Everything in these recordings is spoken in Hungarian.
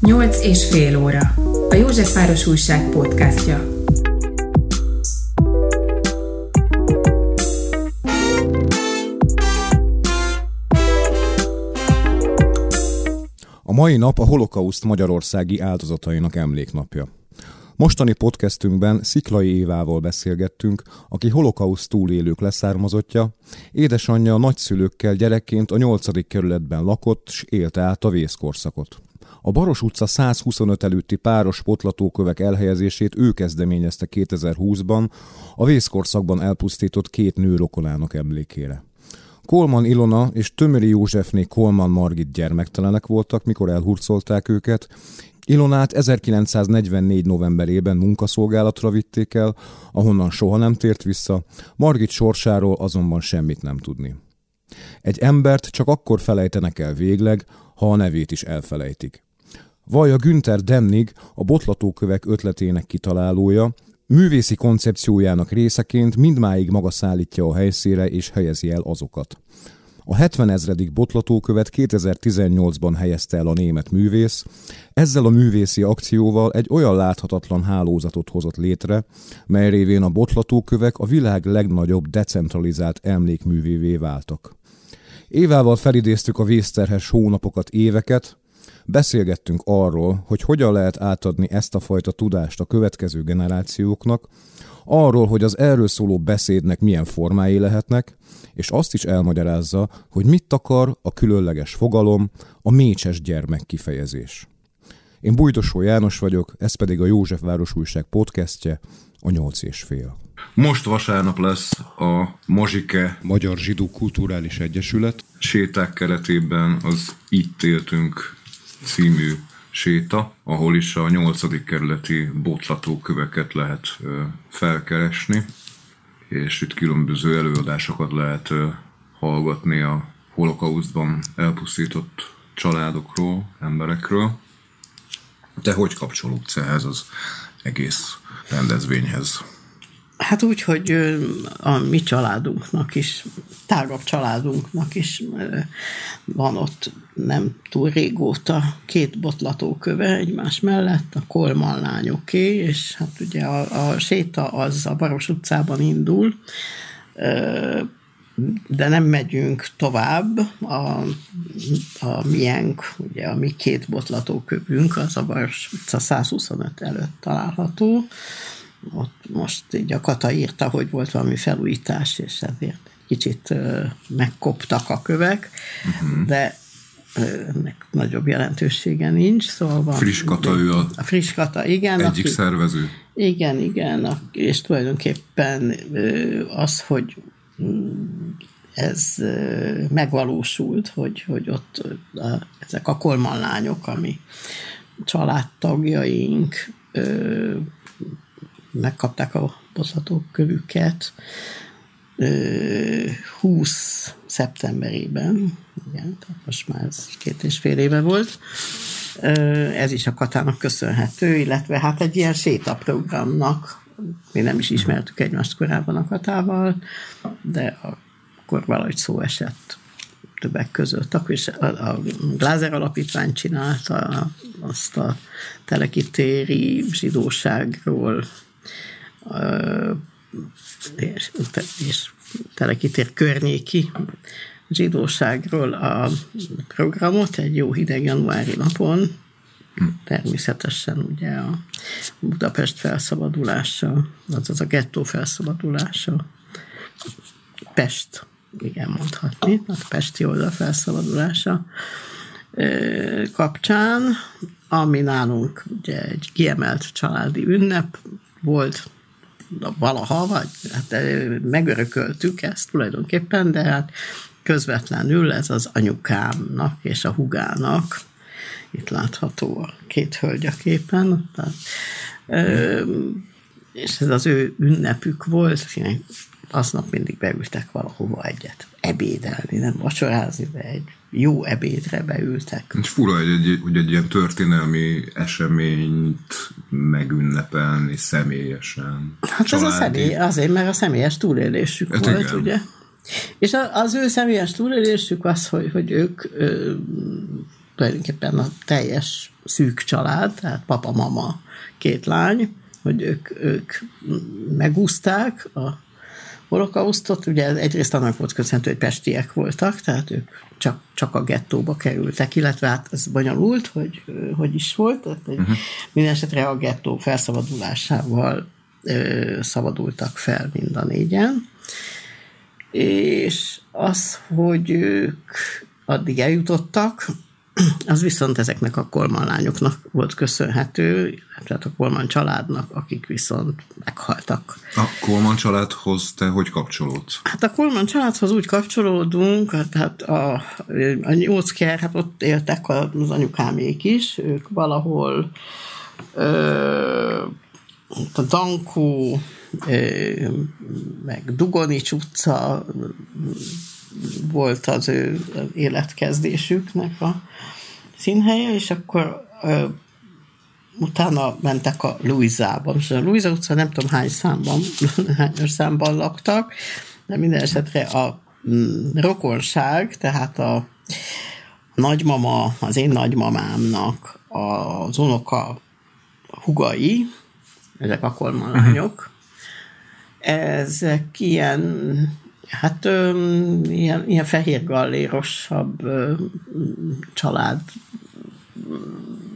Nyolc és fél óra. A József Város Újság podcastja. A mai nap a holokauszt magyarországi áldozatainak emléknapja. Mostani podcastünkben Sziklai Évával beszélgettünk, aki holokauszt túlélők leszármazottja, édesanyja a nagyszülőkkel gyerekként a 8. kerületben lakott, s élte át a vészkorszakot. A Baros utca 125 előtti páros potlatókövek elhelyezését ő kezdeményezte 2020-ban a vészkorszakban elpusztított két nő rokonának emlékére. Kolman Ilona és Tömöri Józsefné Kolman Margit gyermektelenek voltak, mikor elhurcolták őket. Ilonát 1944. novemberében munkaszolgálatra vitték el, ahonnan soha nem tért vissza, Margit sorsáról azonban semmit nem tudni. Egy embert csak akkor felejtenek el végleg, ha a nevét is elfelejtik. Vaja Günther Demnig, a botlatókövek ötletének kitalálója, művészi koncepciójának részeként mindmáig maga szállítja a helyszíre és helyezi el azokat. A 70 ezredik botlatókövet 2018-ban helyezte el a német művész, ezzel a művészi akcióval egy olyan láthatatlan hálózatot hozott létre, mely révén a botlatókövek a világ legnagyobb decentralizált emlékművévé váltak. Évával felidéztük a vészterhes hónapokat, éveket, Beszélgettünk arról, hogy hogyan lehet átadni ezt a fajta tudást a következő generációknak, arról, hogy az erről szóló beszédnek milyen formái lehetnek, és azt is elmagyarázza, hogy mit akar a különleges fogalom, a mécses gyermek kifejezés. Én Bújtosó János vagyok, ez pedig a József Város Újság podcastje, a nyolc és fél. Most vasárnap lesz a Mazsike Magyar Zsidó Kulturális Egyesület séták keretében az Itt éltünk című séta, ahol is a 8. kerületi botlatóköveket lehet felkeresni, és itt különböző előadásokat lehet hallgatni a holokausztban elpusztított családokról, emberekről. Te hogy kapcsolódsz ehhez az egész rendezvényhez? Hát úgy, hogy a mi családunknak is, tágabb családunknak is van ott nem túl régóta két botlatóköve egymás mellett, a Kolman lányoké, és hát ugye a, a séta az a Baros utcában indul, de nem megyünk tovább. A, a miénk, ugye a mi két botlatókövünk, az a Baros utca 125 előtt található, ott most így a Kata írta, hogy volt valami felújítás, és ezért kicsit megkoptak a kövek, uh-huh. de ennek nagyobb jelentősége nincs, szóval van. Friss Kata ő a, a friss Kata, igen. Egyik aki, szervező. Igen, igen, és tulajdonképpen az, hogy mm, ez megvalósult, hogy, hogy ott a, ezek a kolman lányok, ami családtagjaink, megkapták a kövüket 20 szeptemberében, igen, tehát most már ez két és fél éve volt, ez is a Katának köszönhető, illetve hát egy ilyen sétaprogramnak, mi nem is ismertük egymást korábban a Katával, de akkor valahogy szó esett többek között. Akkor is a, a Glázer Alapítvány csinálta azt a telekitéri zsidóságról és, és telekitér környéki zsidóságról a programot egy jó hideg januári napon, természetesen ugye a Budapest felszabadulása, azaz a gettó felszabadulása, Pest, igen mondhatni, a Pesti oldal felszabadulása kapcsán, ami nálunk ugye egy kiemelt családi ünnep volt, valaha, vagy hát megörököltük ezt tulajdonképpen, de hát közvetlenül ez az anyukámnak és a hugának, itt látható a két hölgy a képen, tehát, és ez az ő ünnepük volt, aznap mindig beültek valahova egyet ebédelni, nem vacsorázni, de egy jó ebédre beültek. És fura, hogy egy, hogy egy ilyen történelmi eseményt megünnepelni személyesen. Hát családi. ez a személy, azért, mert a személyes túlélésük hát volt, igen. ugye? És az ő személyes túlélésük az, hogy, hogy ők ö, tulajdonképpen a teljes szűk család, tehát papa, mama, két lány, hogy ők, ők megúzták a holokausztot. Ugye egyrészt annak volt köszönhető, hogy pestiek voltak, tehát ők csak, csak a gettóba kerültek, illetve hát ez bonyolult, hogy hogy is volt. Tehát, uh-huh. Minden esetre a gettó felszabadulásával ö, szabadultak fel mind a négyen. És az, hogy ők addig eljutottak, az viszont ezeknek a Kolman lányoknak volt köszönhető, tehát a Kolman családnak, akik viszont meghaltak. A Kolman családhoz te hogy kapcsolódsz? Hát a Kolman családhoz úgy kapcsolódunk, tehát a, a Nyócker, hát ott éltek az anyukámék is, ők valahol ö, a Dankó, meg Dugonics utca volt az ő életkezdésüknek a színhelye, és akkor ö, utána mentek a Louisa-ba. Most a Louisa utca nem tudom hány számban, hány számban laktak, de minden esetre a mm, rokonság, tehát a nagymama, az én nagymamámnak az unoka hugai, ezek a kormalányok, ezek ilyen Hát ö, ilyen, ilyen fehér gallérosabb ö, család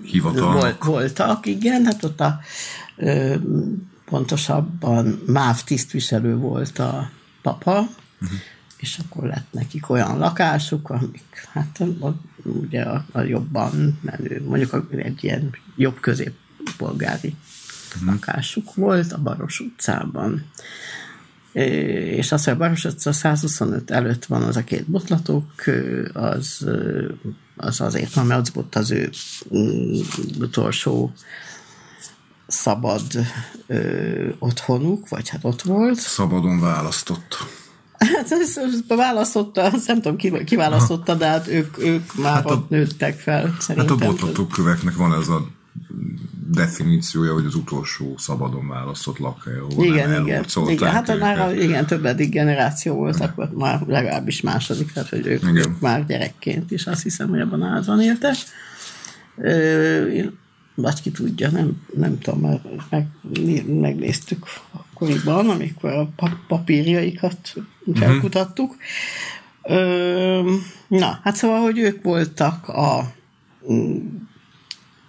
Hivatalnak. voltak, igen, hát ott a ö, pontosabban MÁV tisztviselő volt a papa, uh-huh. és akkor lett nekik olyan lakásuk, amik hát ugye a, a jobban menő, mondjuk egy ilyen jobb középpolgári uh-huh. lakásuk volt a Baros utcában és az, hogy a Baros 125 előtt van az a két botlatok, az, az azért van, mert az volt az ő mm, utolsó szabad ö, otthonuk, vagy hát ott volt. Szabadon választott. Hát ez, ez választotta, nem tudom ki, ki választotta, de hát ők, ők már hát a, ott nőttek fel. Szerintem. Hát a botlatok van ez a definíciója, hogy az utolsó szabadon választott lakhely, ahol igen, nem igen, igen. Hát már a, igen, többedik generáció volt, akkor már legalábbis második, tehát hogy ők, ők már gyerekként is azt hiszem, hogy ebben házan éltek. Vagy ki tudja, nem, nem tudom, mert meg, megnéztük akkoriban, amikor a papírjaikat felkutattuk. Uh-huh. Na, hát szóval, hogy ők voltak a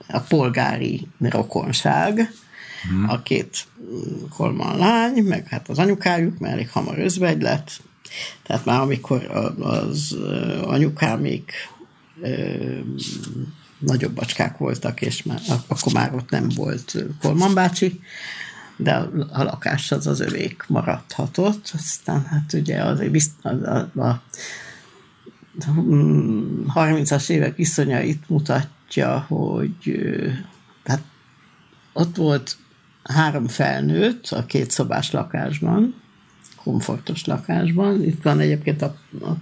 a polgári rokonság, hmm. a két kolman lány, meg hát az anyukájuk, mert elég hamar özvegy lett, tehát már amikor az anyukámék nagyobb bacskák voltak, és már, akkor már ott nem volt Kolman bácsi, de a, lakás az az övék maradhatott, aztán hát ugye azért bizt, a, a, a 30-as évek viszonyait mutat, mutatja, hogy hát ott volt három felnőtt a két szobás lakásban, komfortos lakásban. Itt van egyébként a, a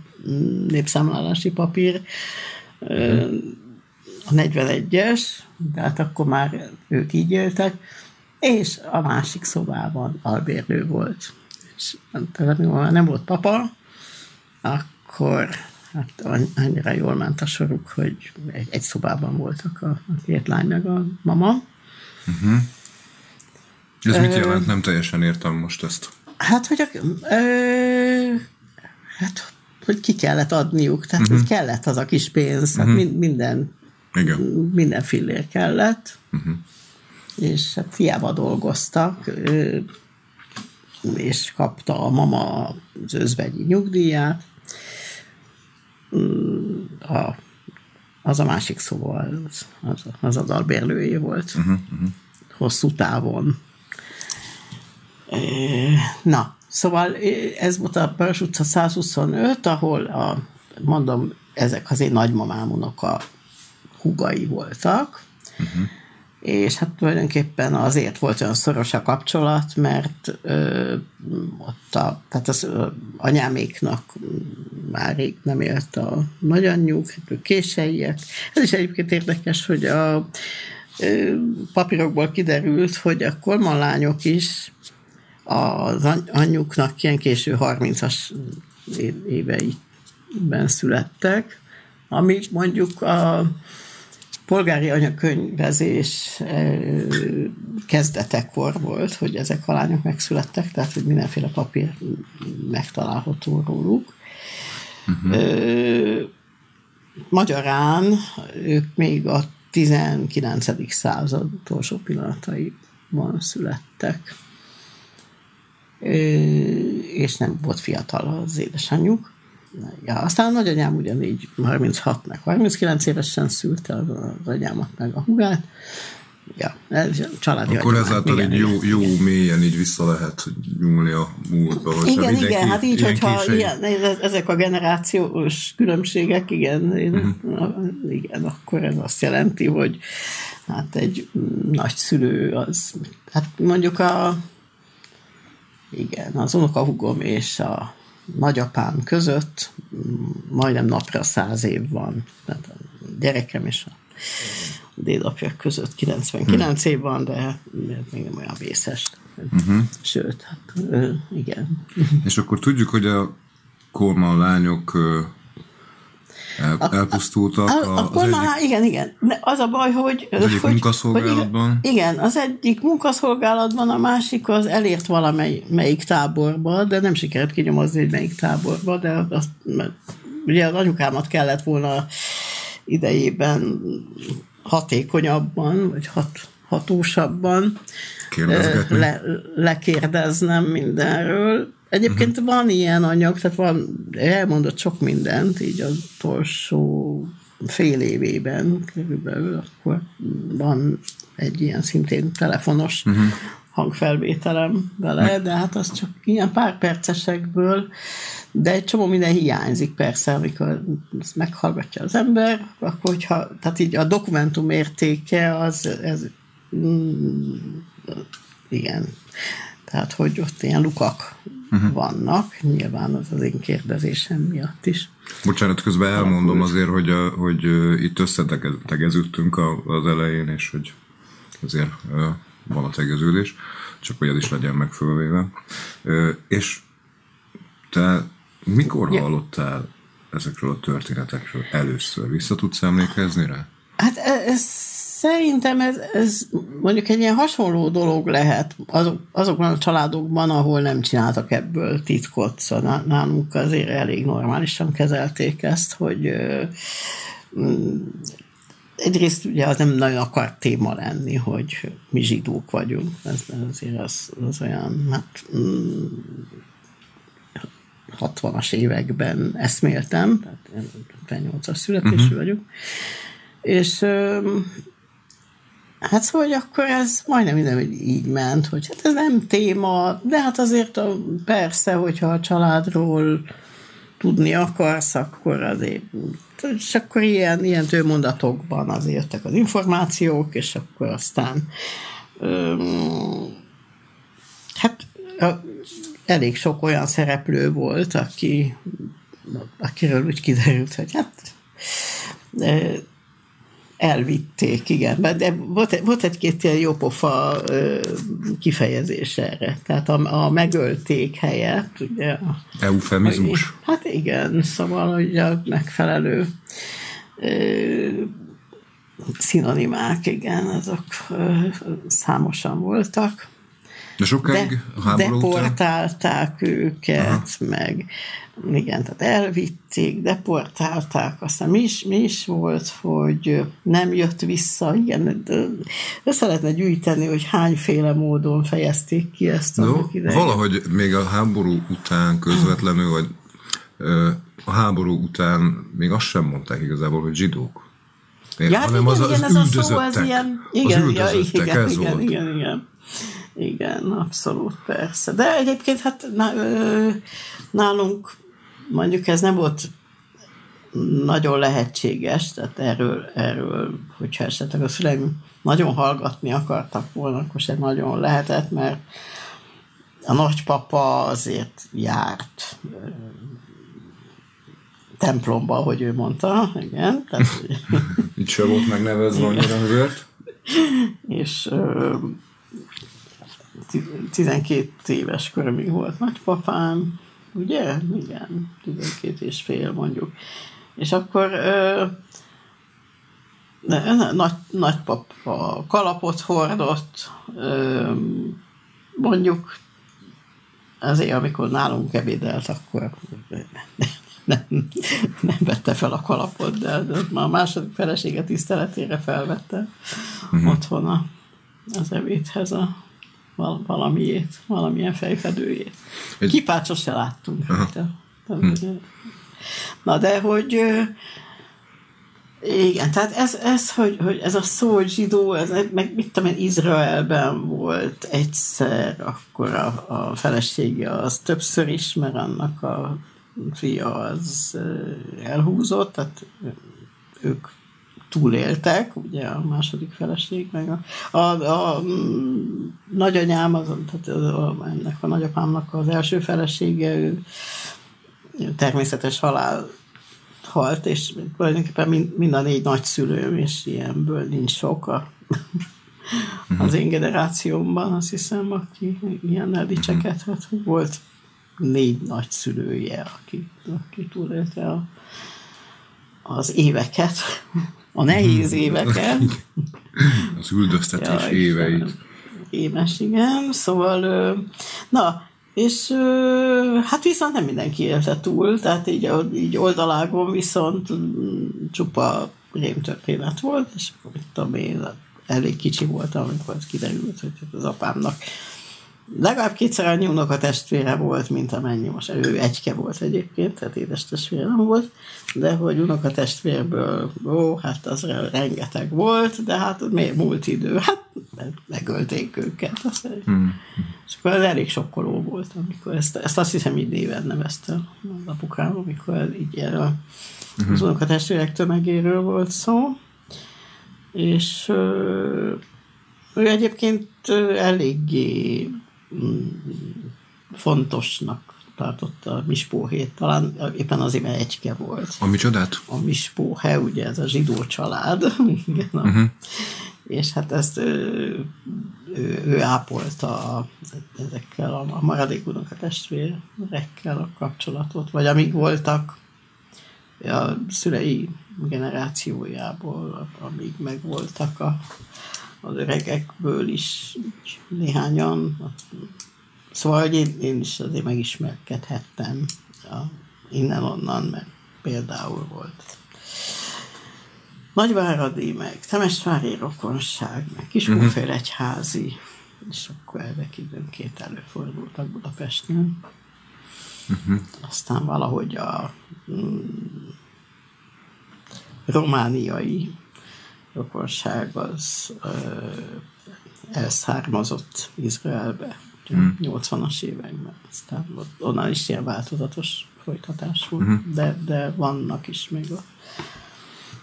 népszámlálási papír, a 41-es, de hát akkor már ők így éltek, és a másik szobában albérlő volt. És tehát nem volt papa, akkor hát annyira jól ment a soruk, hogy egy, egy szobában voltak a, a két lány meg a mama. Uh-huh. Ez mit jelent? Nem teljesen értem most ezt. Hát, hogy, a, ö, hát, hogy ki kellett adniuk, tehát uh-huh. hogy kellett az a kis pénz, uh-huh. hát minden, Igen. minden fillér kellett, uh-huh. és hát hiába dolgoztak, ö, és kapta a mama az özvegyi nyugdíját, a, az a másik szóval, az, az, az a dalbérlője volt. Uh-huh, uh-huh. Hosszú távon. Na, szóval ez volt a Pörs utca 125, ahol a, mondom, ezek az én nagymamámnak a hugai voltak, uh-huh és hát tulajdonképpen azért volt olyan szoros a kapcsolat, mert ö, ott a, tehát az ö, anyáméknak már rég nem élt a nagyanyjuk, hát ők késeiek. Ez is egyébként érdekes, hogy a ö, papírokból kiderült, hogy a kormanlányok is az anyjuknak ilyen késő 30-as éveiben születtek, amik mondjuk a polgári anyakönyvezés kezdetekor volt, hogy ezek a lányok megszülettek, tehát hogy mindenféle papír megtalálható róluk. Uh-huh. Magyarán ők még a 19. század utolsó pillanataiban születtek. És nem volt fiatal az édesanyjuk. Ja, aztán a nagyanyám ugyanígy 36 meg 39 évesen szülte az, anyámat meg a hugát. Ja, ez családi Akkor ezáltal igen, így jó, jó mélyen így vissza lehet nyúlni a múltba. Igen, igen, hát így, hogyha ilyen, ezek a generációs különbségek, igen, uh-huh. igen, akkor ez azt jelenti, hogy hát egy nagyszülő az, hát mondjuk a igen, az unokahugom és a nagyapám között majdnem napra száz év van. Tehát a gyerekem és a dédapja között 99 év van, de még nem olyan vészes. Uh-huh. Sőt, hát igen. És akkor tudjuk, hogy a korma lányok el, elpusztultak. A, a, a, a egyik... igen, igen. De az a baj, hogy... Az egyik hogy, munkaszolgálatban. Hogy igen, az egyik munkaszolgálatban, a másik az elért valamelyik táborba, de nem sikerült kinyomozni, hogy melyik táborba, de az, mert ugye az anyukámat kellett volna idejében hatékonyabban, vagy hat, hatósabban le, lekérdeznem mindenről, Egyébként uh-huh. van ilyen anyag, tehát van, elmondott sok mindent, így az utolsó fél évében körülbelül, akkor van egy ilyen szintén telefonos uh-huh. hangfelvételem vele, de hát az csak ilyen pár percesekből, de egy csomó minden hiányzik persze, amikor ezt meghallgatja az ember, akkor hogyha, tehát így a dokumentum értéke az, ez, igen, tehát hogy ott ilyen lukak uh-huh. vannak, nyilván az az én kérdezésem miatt is. Bocsánat, közben elmondom azért, hogy, a, hogy itt összetegeződtünk az elején, és hogy azért van a tegeződés, csak hogy ez is legyen megfölvéve. És te mikor ja. hallottál ezekről a történetekről először? Vissza tudsz emlékezni rá? Hát ez Szerintem ez, ez mondjuk egy ilyen hasonló dolog lehet azok, azokban a családokban, ahol nem csináltak ebből titkot. Szóval nálunk azért elég normálisan kezelték ezt, hogy mm, egyrészt ugye az nem nagyon akar téma lenni, hogy mi zsidók vagyunk. Ez, azért az, az olyan, hát 60-as mm, években eszméltem, tehát 58-as születésű uh-huh. vagyok, és Hát szóval, hogy akkor ez majdnem minden, így ment, hogy hát ez nem téma, de hát azért a, persze, hogyha a családról tudni akarsz, akkor azért, és akkor ilyen, ilyen mondatokban azért jöttek az információk, és akkor aztán öm, hát elég sok olyan szereplő volt, aki, akiről úgy kiderült, hogy hát elvitték, igen. De volt, volt egy-két ilyen jópofa kifejezés erre. Tehát a, a megölték helyett, ugye. Eufemizmus. Hát igen, szóval hogy a megfelelő ö, szinonimák, igen, azok ö, számosan voltak. De sokáig De, háború Deportálták után? őket, Aha. meg igen, tehát elvitték, deportálták, aztán mi is, mi is volt, hogy nem jött vissza, igen, össze lehetne gyűjteni, hogy hányféle módon fejezték ki ezt a no, Valahogy még a háború után közvetlenül, vagy a háború után még azt sem mondták igazából, hogy zsidók. Én, ja, hát hanem igen, az, az igen, ez a szó, az ilyen, igen, az ja, igen, ez igen, volt. igen, igen. Igen, abszolút, persze. De egyébként hát na, ö, nálunk mondjuk ez nem volt nagyon lehetséges, tehát erről, erről hogyha esetleg a szüleim nagyon hallgatni akartak volna, akkor se nagyon lehetett, mert a nagypapa azért járt templomba, hogy ő mondta, igen. Tehát, Itt sem volt megnevezve annyira hüvert. És 12 éves körömig volt nagypapám, ugye? Igen, 12 és fél mondjuk. És akkor ö, nagy, nagypapa kalapot hordott, mondjuk azért, amikor nálunk ebédelt, akkor nem, nem vette fel a kalapot, de, de már a második felesége tiszteletére felvette uh-huh. otthon a, az ebédhez a valamiét, valamilyen fejfedőjét. Egy... Kipácsos se láttunk. De, de, uh-huh. Na de, hogy igen, tehát ez, ez hogy, hogy ez a szó zsidó, ez, meg mit tudom én, Izraelben volt egyszer, akkor a, a felesége az többször is, mert annak a fia az elhúzott, tehát ők túléltek, ugye a második feleség, meg a, a, a mm, nagyanyám, az, tehát a, ennek a nagyapámnak az első felesége, ő természetes halál halt, és tulajdonképpen mind, mind a négy nagyszülőm, és ilyenből nincs sok a, az én generációmban, azt hiszem, aki ilyennel dicsekedhet, hogy volt négy nagyszülője, aki, aki túlélte a, az éveket, a nehéz éveket. Az üldöztetés ja, éveit. Émes, igen. Szóval, na, és hát viszont nem mindenki élte túl, tehát így, így oldalágon viszont mm, csupa rémtörténet volt, és akkor mit tudom én, elég kicsi voltam, amikor kiderült, hogy az apámnak legalább kétszer annyi a testvére volt, mint amennyi most. Ő egyke volt egyébként, tehát édes testvére nem volt, de hogy unoka testvérből, ó, hát az rengeteg volt, de hát miért múlt idő? Hát megölték őket. Hmm. És akkor ez elég sokkoló volt, amikor ezt, ezt azt hiszem így néven nevezte az apukám, amikor így ilyen a, az hmm. testvérek tömegéről volt szó. És ő egyébként eléggé fontosnak tartotta a mispóhét, talán éppen azért, mert egyke volt. A micsodát? A mispóhe, ugye ez a zsidó család, igen, uh-huh. és hát ezt ő, ő, ő ápolta ezekkel a, a maradék a testvérekkel a kapcsolatot, vagy amíg voltak a szülei generációjából, amíg megvoltak a az öregekből is néhányan. Szóval, hogy én, én is azért megismerkedhettem a, innen-onnan, mert például volt Nagyváradi, meg Temesvári rokonság, meg Kiskófélegyházi, uh-huh. és akkor ezek időnként előfordultak Budapesten. Uh-huh. Aztán valahogy a mm, romániai rokonság az ö, elszármazott Izraelbe hmm. 80-as években. Aztán onnan is ilyen változatos folytatás volt, hmm. de, de vannak is még a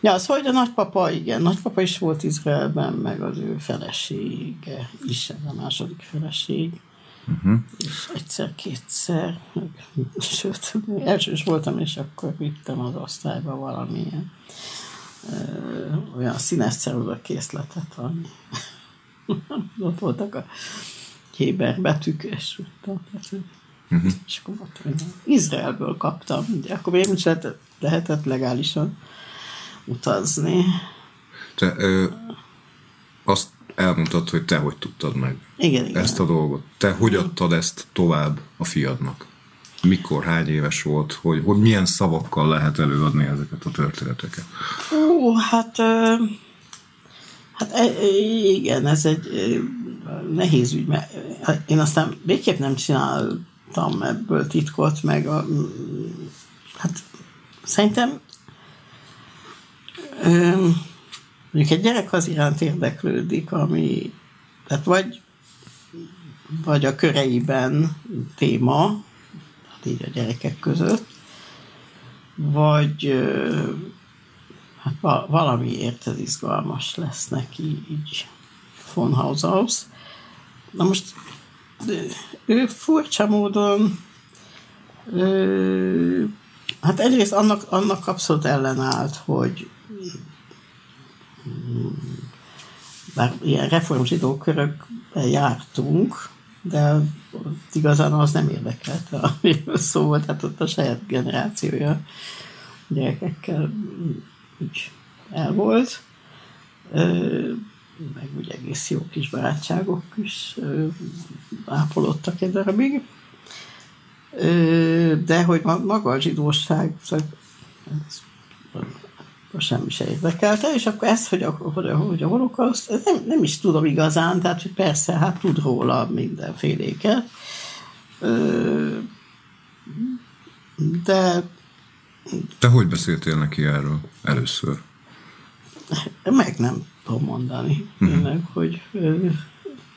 Ja, az, hogy a nagypapa, igen, nagypapa is volt Izraelben, meg az ő felesége is, a második feleség. Uh-huh. És egyszer-kétszer, sőt, elsős voltam, és akkor vittem az osztályba valamilyen olyan színes ceruza készletet, ami ott voltak a héber betűk, és uh-huh. és akkor ott Izraelből kaptam, ugye, akkor még is lehetett, lehetett legálisan utazni. Te ö, azt elmondtad, hogy te hogy tudtad meg igen, igen. ezt a dolgot. Te hogy adtad ezt tovább a fiadnak? Mikor, hány éves volt, hogy, hogy milyen szavakkal lehet előadni ezeket a történeteket? Ó, hát, hát e, igen, ez egy nehéz ügy, mert én aztán végképp nem csináltam ebből titkot, meg a, hát szerintem mondjuk egy gyerek az iránt érdeklődik, ami tehát vagy vagy a köreiben téma, így a gyerekek között, vagy hát valamiért ez izgalmas lesz neki így von Haushaus. Na most ő furcsa módon ő, hát egyrészt annak, annak abszolút ellenállt, hogy bár ilyen reformzsidó körökben jártunk, de igazán az nem érdekelt, amiről szó volt, tehát ott a saját generációja gyerekekkel úgy el volt. meg ugye egész jó kis barátságok is ápolódtak egy darabig. De hogy maga a zsidóság, ez semmi se érdekelte, és akkor ez, hogy a, hogy a holokauszt, ez nem, nem is tudom igazán, tehát hogy persze, hát tud róla mindenféléket, de... Te hogy beszéltél neki erről először? Meg nem tudom mondani, uh-huh. tényleg, hogy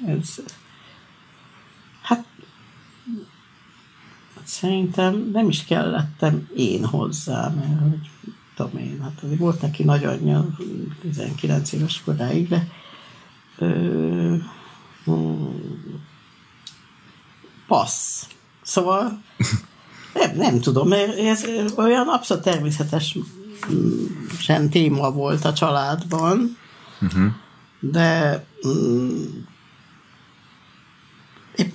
ez... Hát szerintem nem is kellettem én hozzá, mert hogy tudom én, hát azért volt neki nagyanyja 19 éves koráig, de ö, passz. Szóval nem, nem tudom, mert ez olyan abszolút természetes sem téma volt a családban, uh-huh. de mm,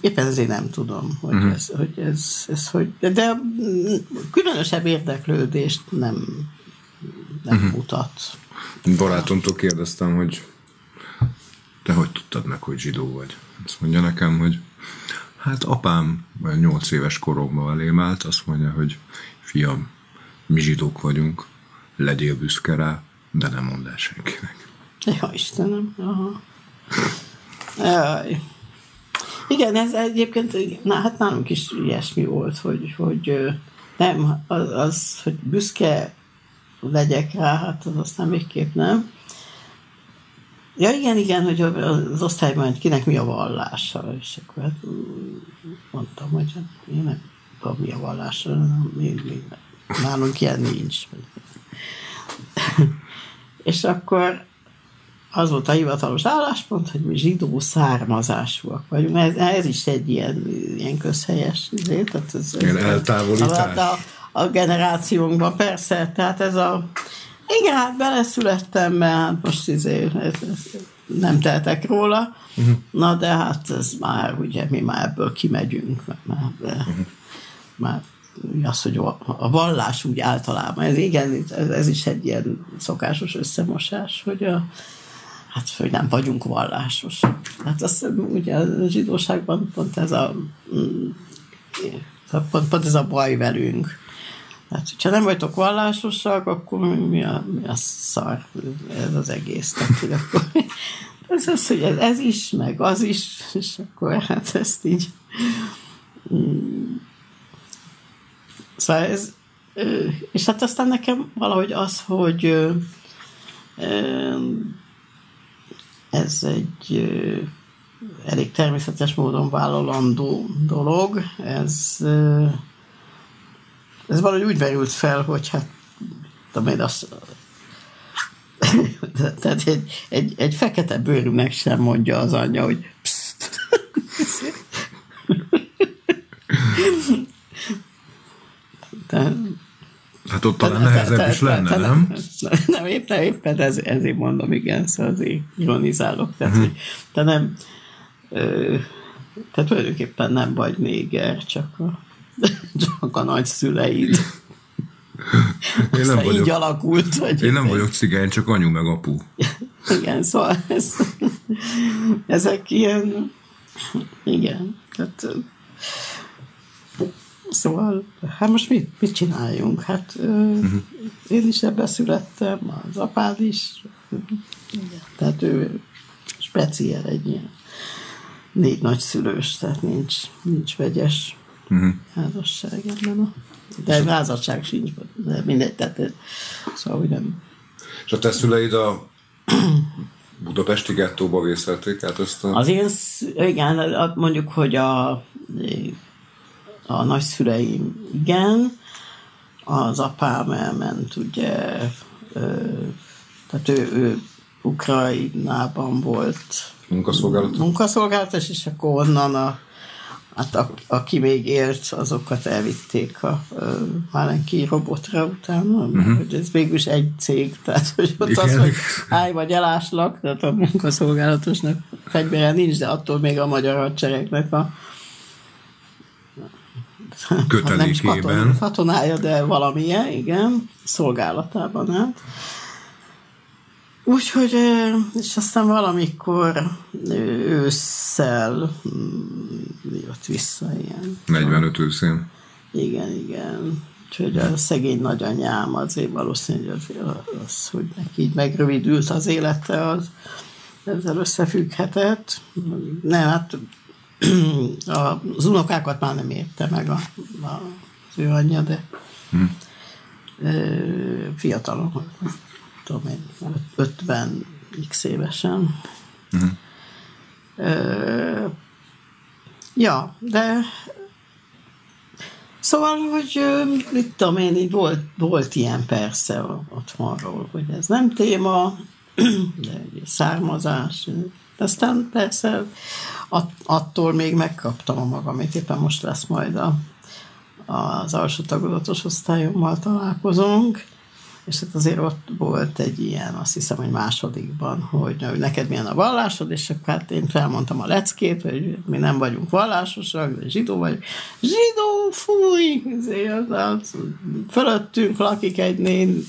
éppen ezért nem tudom, hogy, uh-huh. ez, hogy ez, ez hogy, de különösebb érdeklődést nem, nem uh-huh. mutat. Barátomtól kérdeztem, hogy te hogy tudtad meg, hogy zsidó vagy? Azt mondja nekem, hogy hát apám 8 éves koromban elém állt, azt mondja, hogy fiam, mi zsidók vagyunk, legyél büszke rá, de nem mondd el senkinek. Ja, Istenem. Aha. Jaj. Igen, ez egyébként, na, hát nálunk is ilyesmi volt, hogy, hogy nem, az, az, hogy büszke legyek rá, hát az aztán végképp nem. Ja, igen, igen, hogy az osztályban, hogy kinek mi a vallása, és akkor hát mondtam, hogy hát én nem tudom, mi a vallása, mi, mi, nálunk ilyen nincs. és akkor az volt a hivatalos álláspont, hogy mi zsidó származásúak vagyunk. Ez, ez is egy ilyen, ilyen közhelyes izé, tehát ez, ilyen eltávolítás. A, a, a generációnkban persze, tehát ez a igen, hát beleszülettem, mert hát most izé, nem teltek róla, uh-huh. na de hát ez már, ugye mi már ebből kimegyünk, már, de, uh-huh. már az, hogy a, a vallás úgy általában, ez igen, ez, ez is egy ilyen szokásos összemosás, hogy a, hát hogy nem vagyunk vallásos. Hát azt ugye a zsidóságban pont ez a mm, pont, pont ez a baj velünk. Hát, hogyha nem vagytok vallásosak, akkor mi a, mi a szar ez az egész. Tehát, akkor, ez az, hogy ez, ez is, meg az is, és akkor hát ezt így Szóval ez, és hát aztán nekem valahogy az, hogy ez egy elég természetes módon vállalandó dolog. Ez, ez valahogy úgy merült fel, hogy hát tudom én azt tehát egy, egy, egy fekete bőrűnek sem mondja az anyja, hogy pszt. De, hát ott talán nehezebb te, is lenne, te, nem? Nem, éppen, éppen ez, ezért mondom, igen, szóval azért ironizálok. Tehát, uh-huh. hogy te nem, ö, te tulajdonképpen nem vagy néger, csak a, csak a nagyszüleid. Én nem vagyok, így alakult. Hogy én nem vagyok cigány, csak anyu meg apu. Igen, szóval ez, ezek ilyen, igen, tehát Szóval, hát most mit, mit csináljunk? Hát uh-huh. én is ebbe születtem, az apád is. Igen. Tehát ő speciál egy ilyen négy nagyszülős, tehát nincs, nincs vegyes uh-huh. házasság ebben a de házasság sincs, de mindegy, tehát szóval, hogy nem. És a te szüleid a budapesti gettóba vészelték át ezt a... Az én, igen, mondjuk, hogy a a nagyszüleim igen, az apám elment ugye, tehát ő, ő Ukrajnában volt munkaszolgálatos, munkaszolgálatos és akkor onnan a, hát a, aki még élt, azokat elvitték a, Málenki robotra utána, uh-huh. hogy ez végülis egy cég, tehát hogy ott Igen. az, hogy állj vagy eláslak, tehát a munkaszolgálatosnak fegyvere nincs, de attól még a magyar hadseregnek a kötelékében. Nem katonája, de valamilyen, igen, szolgálatában hát. Úgyhogy, és aztán valamikor ősszel mm, jött vissza ilyen. 45 őszén. Igen, igen. Úgyhogy a szegény nagyanyám azért valószínűleg az, az, hogy neki így megrövidült az élete, az ezzel összefügghetett. Nem, hát az unokákat már nem érte meg a, a, az ő anyja, de hmm. fiatalon, tudom én, 50 x évesen. Hmm. Ja, de Szóval, hogy mit tudom én, így volt, volt ilyen persze otthonról, hogy ez nem téma, de származás. Aztán persze att, attól még megkaptam a magamét, éppen most lesz majd a, az alsó tagozatos osztályommal találkozunk, és hát azért ott volt egy ilyen, azt hiszem, hogy másodikban, hogy, hogy neked milyen a vallásod, és akkor hát én felmondtam a leckét, hogy mi nem vagyunk vallásosak, de zsidó vagy. Zsidó, fúj! Az, fölöttünk lakik egy nén,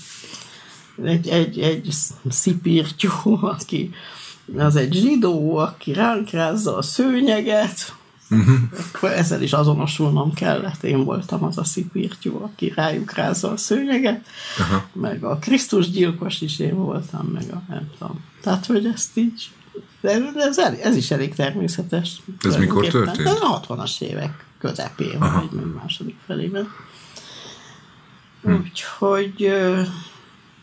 egy, egy, egy szipírtyú, aki az egy zsidó, aki ránk rázza a szőnyeget, uh-huh. akkor ezzel is azonosulnom kellett. Én voltam az a szipírtyú, aki rájuk rázza a szőnyeget, uh-huh. meg a Krisztus gyilkos is én voltam, meg a nem tudom. Tehát, hogy ezt így de ez, ez is elég természetes. Ez mikor történt? A 60-as évek közepén, vagy még második felében. Hm. Úgyhogy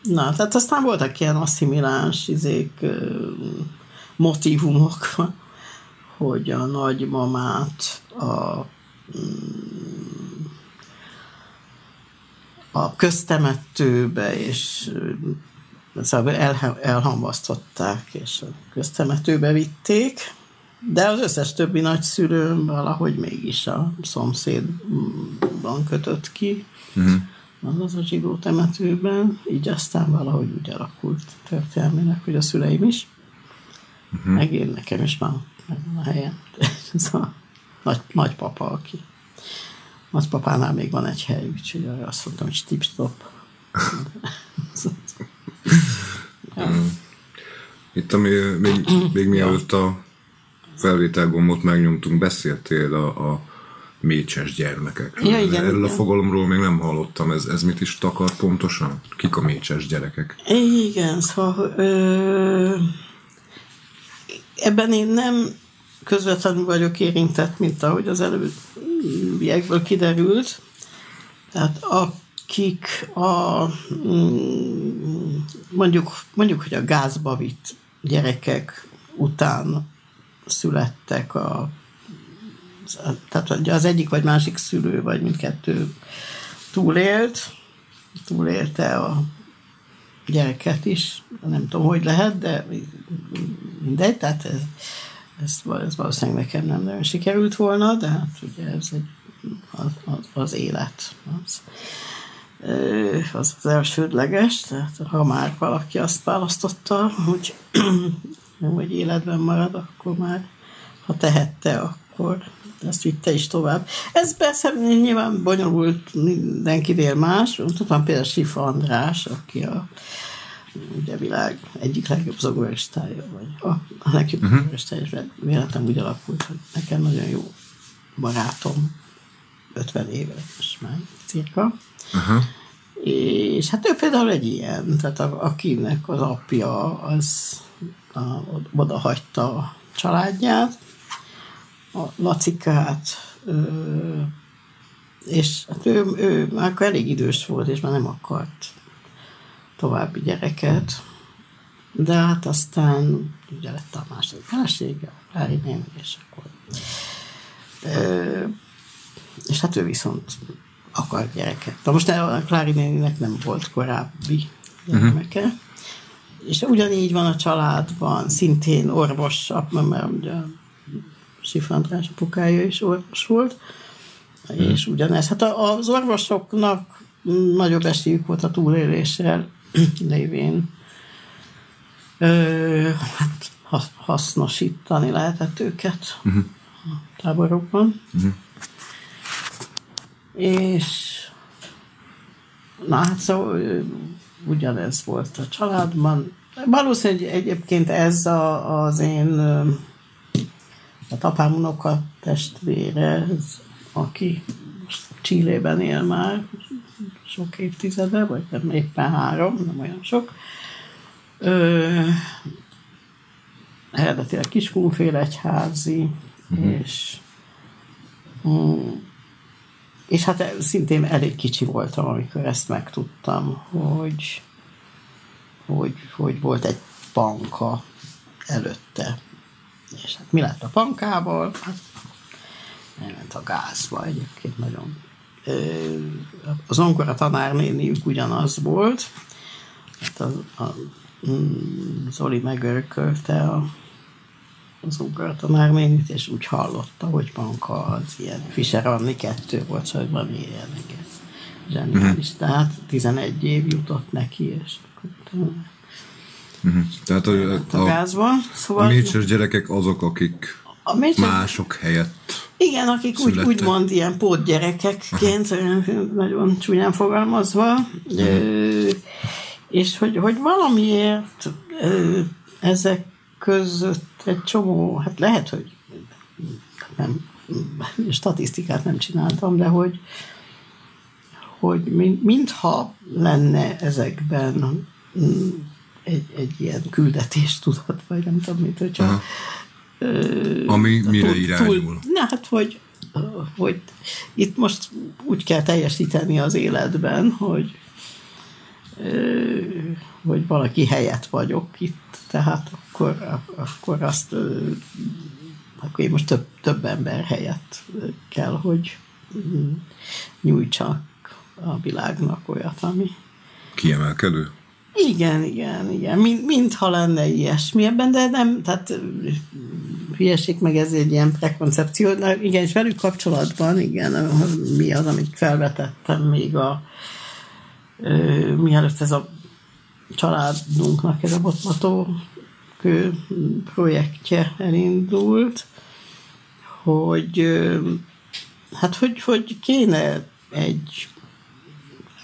Na, tehát aztán voltak ilyen asszimiláns izék, motivumok, hogy a nagymamát a, mm, a köztemetőbe és szóval el, elhamvasztották, és a köztemetőbe vitték, de az összes többi nagyszülőm valahogy mégis a szomszédban kötött ki. Uh-huh az a zsidó temetőben, így aztán valahogy úgy alakult történelmének, hogy a szüleim is, uh-huh. meg én nekem is van a helyen. Ez a nagy, nagypapa, aki nagypapánál még van egy hely, úgyhogy arra azt mondtam, hogy stip-stop. Itt, ami még, még mielőtt a felvételgombot megnyomtunk, beszéltél a, a mécses gyermekek. Ja, igen, Erről igen. a fogalomról még nem hallottam, ez, ez mit is takar pontosan? Kik a mécses gyerekek? Igen, szóval ö, ebben én nem közvetlenül vagyok érintett, mint ahogy az előbbiekből kiderült. Tehát akik a mm, mondjuk, mondjuk, hogy a gázba vitt gyerekek után születtek a tehát az egyik vagy másik szülő, vagy mindkettő túlélt, túlélte a gyereket is, nem tudom, hogy lehet, de mindegy, tehát ez, ez, ez valószínűleg nekem nem nagyon sikerült volna, de hát ugye ez egy, az, az, az élet. Az, az az elsődleges, tehát ha már valaki azt választotta, hogy, hogy életben marad, akkor már ha tehette, akkor ezt vitte is tovább. Ez persze nyilván bonyolult mindenkinél más. Tudom például Sifa András, aki a ugye világ egyik legjobb zogoristája, vagy a, a legjobb uh-huh. és véletlenül úgy alakult, hogy nekem nagyon jó barátom, 50 éve most már cirka. Uh-huh. És hát ő például egy ilyen, tehát a, akinek az apja az a, oda hagyta a családját, a Lacikát, és hát ő, ő már akkor elég idős volt, és már nem akart további gyereket, de hát aztán ugye lett a második felesége, néni, és akkor és hát ő viszont akart gyereket. De most a Klári néninek nem volt korábbi gyermeke, uh-huh. és ugyanígy van a családban, szintén orvos, mert ugye Sif András apukája is orvos volt, hmm. és ugyanez. Hát az orvosoknak nagyobb esélyük volt a túléléssel lévén ö, hát hasznosítani lehetett őket uh-huh. a táborokban. Uh-huh. És na hát szóval ugyanez volt a családban, valószínűleg egyébként ez a, az én a apám unoka testvére, ez, aki Csillében él már sok évtizede, vagy nem éppen három, nem olyan sok. Ö, eredetileg Kiskunfélegyházi, uh-huh. és mm, és hát szintén elég kicsi voltam, amikor ezt megtudtam, hogy, hogy, hogy volt egy banka előtte. És hát mi lett a bankával? Hát elment a gázba egyébként nagyon. Az ongora tanárnéniük ugyanaz volt, hát a, a, mm, Zoli megörkölte a az márménit, és úgy hallotta, hogy banka az ilyen Fischer Anni kettő volt, szóval valami ilyen egész zseniális. Uh-huh. Tehát 11 év jutott neki, és akkor Uh-huh. Tehát a, a, a, gázba. Szóval, a mécses gyerekek azok, akik a mécses, mások helyett Igen, akik úgy, úgymond ilyen pótgyerekekként, nagyon csúnyán fogalmazva, uh-huh. ö, és hogy, hogy valamiért ö, ezek között egy csomó, hát lehet, hogy nem, statisztikát nem csináltam, de hogy, hogy mintha lenne ezekben egy, egy ilyen küldetés tudat, vagy nem tudom mit, hogyha Aha. Ami mire túl, irányul? Túl, na, hát, hogy, hogy itt most úgy kell teljesíteni az életben, hogy hogy valaki helyett vagyok itt, tehát akkor, akkor azt akkor én most több, több ember helyett kell, hogy nyújtsak a világnak olyat, ami... Kiemelkedő? Igen, igen, igen. Mint, mintha lenne ilyesmi ebben, de nem, tehát hülyeség meg ez egy ilyen prekoncepció. Na, igen, és velük kapcsolatban, igen, mi az, amit felvetettem még a mielőtt ez a családunknak ez a botmató kő projektje elindult, hogy hát hogy, hogy kéne egy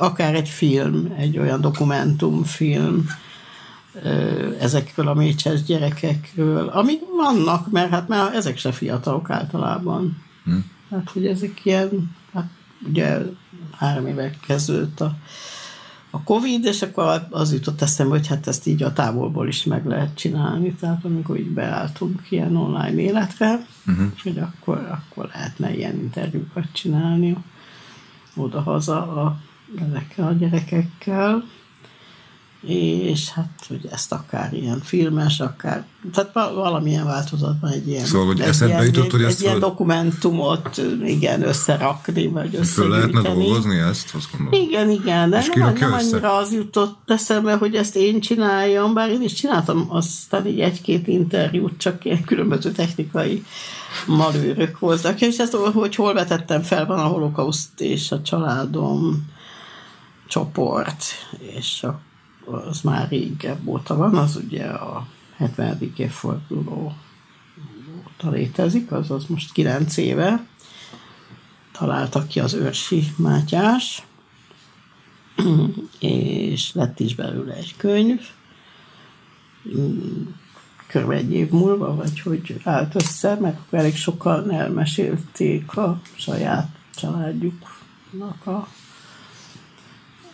akár egy film, egy olyan dokumentumfilm ezekről a mécses gyerekekről, amik vannak, mert hát már ezek se fiatalok általában. Hm. Hát, hogy ezek ilyen, hát ugye három éve kezdődött a a Covid, és akkor az jutott eszembe, hogy hát ezt így a távolból is meg lehet csinálni, tehát amikor így beálltunk ilyen online életre, uh-huh. hogy akkor, akkor lehetne ilyen interjúkat csinálni oda-haza a, ezekkel a gyerekekkel és hát, hogy ezt akár ilyen filmes, akár, tehát valamilyen változatban egy ilyen, szóval, hogy egy, ilyen, jutott, hogy egy ezt ilyen föl... dokumentumot igen, összerakni, vagy Föl lehetne dolgozni ezt, azt gondolom. Igen, igen, de nem, nem annyira az jutott eszembe, hogy ezt én csináljam, bár én is csináltam aztán így egy-két interjút, csak ilyen különböző technikai malőrök voltak, és ezt, hogy hol vetettem fel, van a holokauszt és a családom csoport, és a az már régebb óta van, az ugye a 70. évforduló óta létezik, azaz most 9 éve találtak ki az őrsi Mátyás, és lett is belőle egy könyv, körülbelül egy év múlva, vagy hogy állt össze, meg elég sokan elmesélték a saját családjuknak a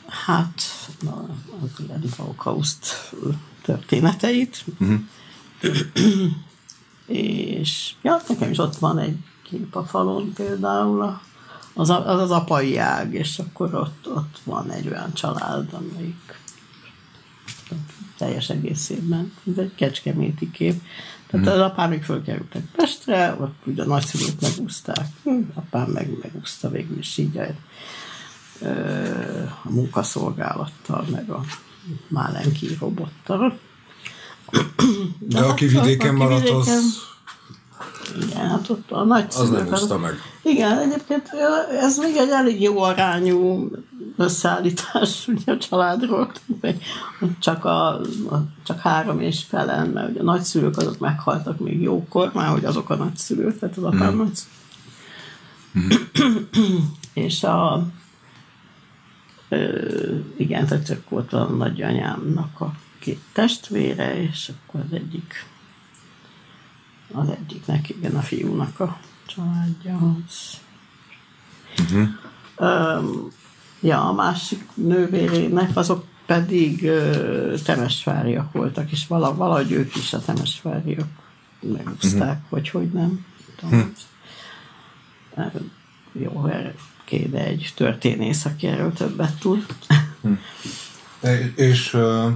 hát na, az ilyen holokauszt történeteit. Uh-huh. és ja, nekem is ott van egy kép a falon például, az, az az apai ág, és akkor ott, ott van egy olyan család, amelyik teljes egészében, ez egy kecskeméti kép. Tehát mm. az apám még fölkerültek Pestre, ott ugye a nagyszülők megúzták, apám meg megúszta végül is így a munkaszolgálattal, meg a Málenki robottal. De, De aki vidéken aki maradt, vidéken, az... Igen, hát ott a nagy Az nem hozta meg. Igen, egyébként ez még egy elég jó arányú összeállítás ugye a családról, csak, a, a, csak három és felen, mert ugye a nagyszülők azok meghaltak még jókor, már hogy azok a nagyszülők, tehát az apám mm. nagyszülők. Mm. és a Ö, igen, tehát csak volt a nagyanyámnak a két testvére, és akkor az egyik az egyiknek, igen, a fiúnak a családja az. Uh-huh. Um, ja, a másik nővérének azok pedig uh, temesváriak voltak, és vala, valahogy ők is a temesváriak megúzták, uh-huh. vagy hogy nem. Tudom. Uh-huh. Jó, kéne egy történész, aki erről többet tud. Uh-huh. És uh,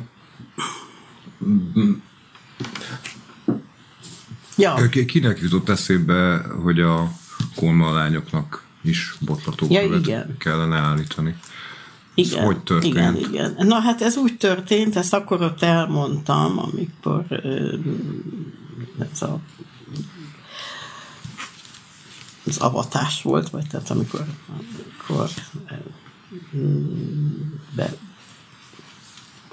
ja. kinek jutott eszébe, hogy a kolma lányoknak is botlatókövet ja, kellene állítani? Igen, ez hogy történt? Igen, igen. Na hát ez úgy történt, ezt akkor ott elmondtam, amikor ez a az avatás volt, vagy tehát amikor, amikor be,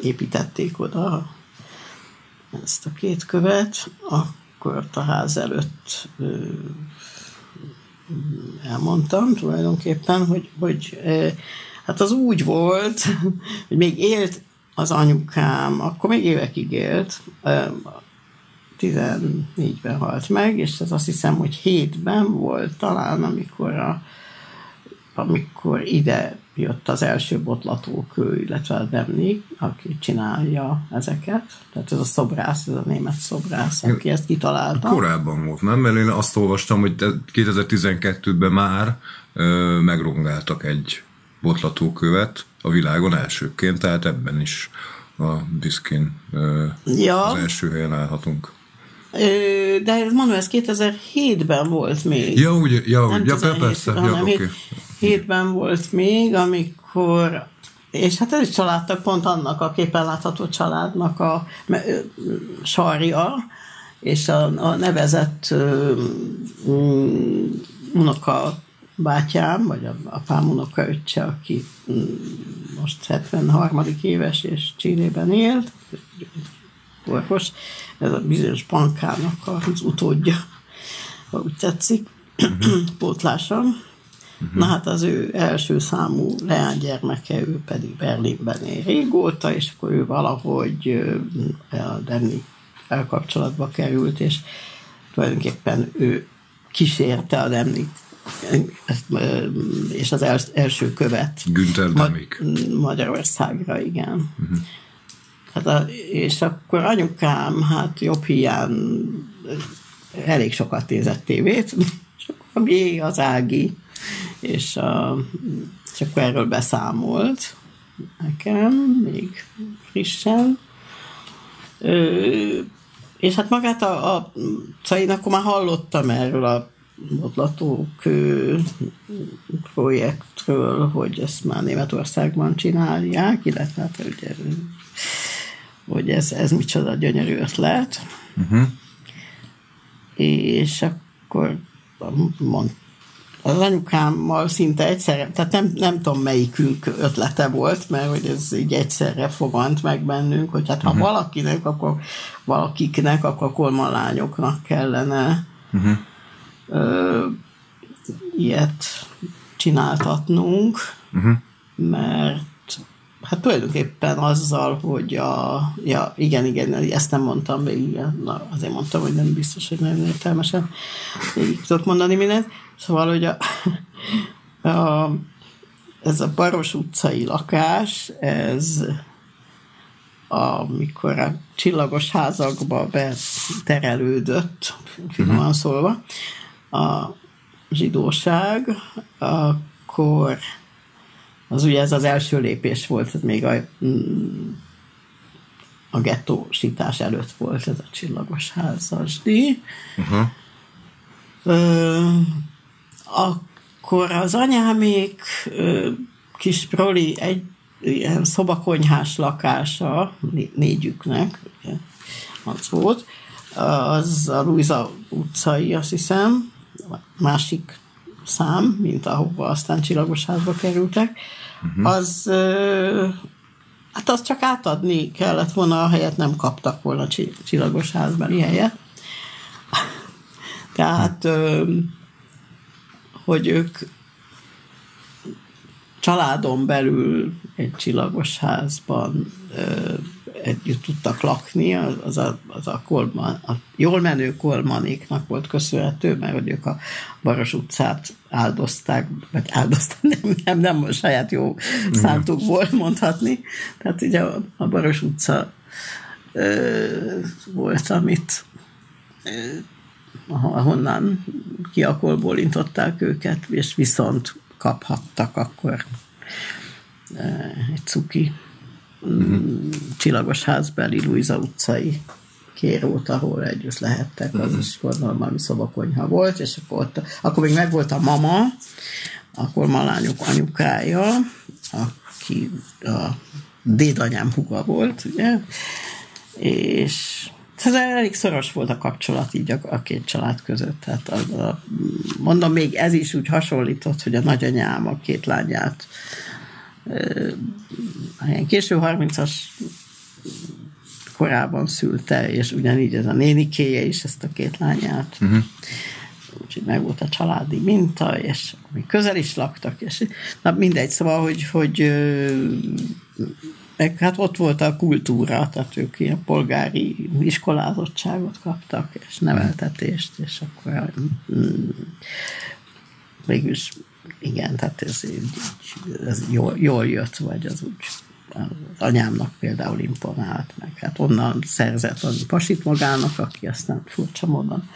építették oda ezt a két követ, akkor ott a ház előtt elmondtam tulajdonképpen, hogy, hogy hát az úgy volt, hogy még élt az anyukám, akkor még évekig élt, 14-ben halt meg, és ez azt hiszem, hogy 7-ben volt talán, amikor, a, amikor ide jött az első botlatókő, illetve a Demni, aki csinálja ezeket. Tehát ez a szobrász, ez a német szobrász, aki ezt kitalálta. Korábban volt, nem? Mert én azt olvastam, hogy 2012-ben már ö, megrongáltak egy botlatókövet a világon elsőként, tehát ebben is a diszkin ja. az első helyen állhatunk. De ez mondom, ez 2007-ben volt még. Ja, ugye, ja, nem ja, persze. Ja, okay. 7-ben volt még, amikor és hát ez is családtak pont annak a képen látható családnak a sarja, és a, a nevezett um, unoka bátyám, vagy a apám unoka öccse, aki most 73. éves és Csillében élt, orvos, ez a bizonyos bankának az utódja, ha úgy tetszik, uh-huh. pótlása. Uh-huh. Na hát az ő első számú leánygyermeke, ő pedig Berlinben él régóta, és akkor ő valahogy a Denni elkapcsolatba került, és tulajdonképpen ő kísérte a Demni és az első követ Günther Demik. Magyarországra, igen. Uh-huh. Hát a, és akkor anyukám, hát jobb hiány elég sokat nézett tévét, és akkor mi az Ági, és, a, és akkor erről beszámolt nekem, még frissen. Ö, és hát magát a, a én akkor már hallottam erről a botlatókő projektről, hogy ezt már Németországban csinálják, illetve hát ugye hogy ez, ez micsoda gyönyörű ötlet. Uh-huh. És akkor mond, az anyukámmal szinte egyszerre, tehát nem, nem tudom melyikünk ötlete volt, mert hogy ez így egyszerre fogant meg bennünk, hogy hát ha uh-huh. valakinek, akkor valakiknek, akkor kolmalányoknak kellene uh-huh. ö, ilyet csináltatnunk, uh-huh. mert Hát tulajdonképpen azzal, hogy a, ja, igen, igen, ezt nem mondtam végig, na, azért mondtam, hogy nem biztos, hogy nagyon értelmesen végig tudok mondani mindent. Szóval, hogy a, a, ez a Baros utcai lakás, ez amikor a csillagos házakba beterelődött, finoman uh-huh. szólva, a zsidóság, akkor az ugye ez az első lépés volt, ez még a, mm, a gettósítás előtt volt ez a csillagos házasdi. Uh-huh. Ö, akkor az anyámék ö, kis proli egy ilyen szobakonyhás lakása négyüknek, ugye, az volt, az a Luisa utcai, azt hiszem, másik szám, mint ahova aztán csillagos házba kerültek, uh-huh. az hát azt csak átadni kellett volna, a helyet nem kaptak volna csillagos házban helyet. Tehát, hogy ők családon belül egy csillagos házban együtt tudtak lakni, az, az a, az a, kolman, a jól menő kolmanéknak volt köszönhető, mert hogy ők a Baros utcát áldozták, vagy áldozták, nem, nem, nem a saját jó szántukból mondhatni. Tehát ugye a, a Baros utca ö, volt, amit ö, ahonnan ki a bólintották őket, és viszont kaphattak akkor egy cuki mm-hmm. csillagos házbeli Luisa utcai kérót, ahol együtt lehettek, az mm-hmm. is gondolom valami szobakonyha volt, és akkor ott, akkor még meg volt a mama, akkor malányok anyukája, aki a dédanyám huga volt, ugye, és tehát elég szoros volt a kapcsolat így a, a két család között. Tehát a, a, mondom, még ez is úgy hasonlított, hogy a nagyanyám a két lányát késő 30-as korában szülte, és ugyanígy ez a nénikéje is ezt a két lányát. Uh-huh. Úgyhogy meg volt a családi minta, és mi közel is laktak, és na mindegy, szóval, hogy, hogy meg hát ott volt a kultúra, tehát ők ilyen polgári iskolázottságot kaptak, és neveltetést, és akkor mm, mégis igen, tehát ez, ez jól, jól jött, vagy az úgy anyámnak például imponált, meg. Hát onnan szerzett az pasit magának, aki aztán furcsa módon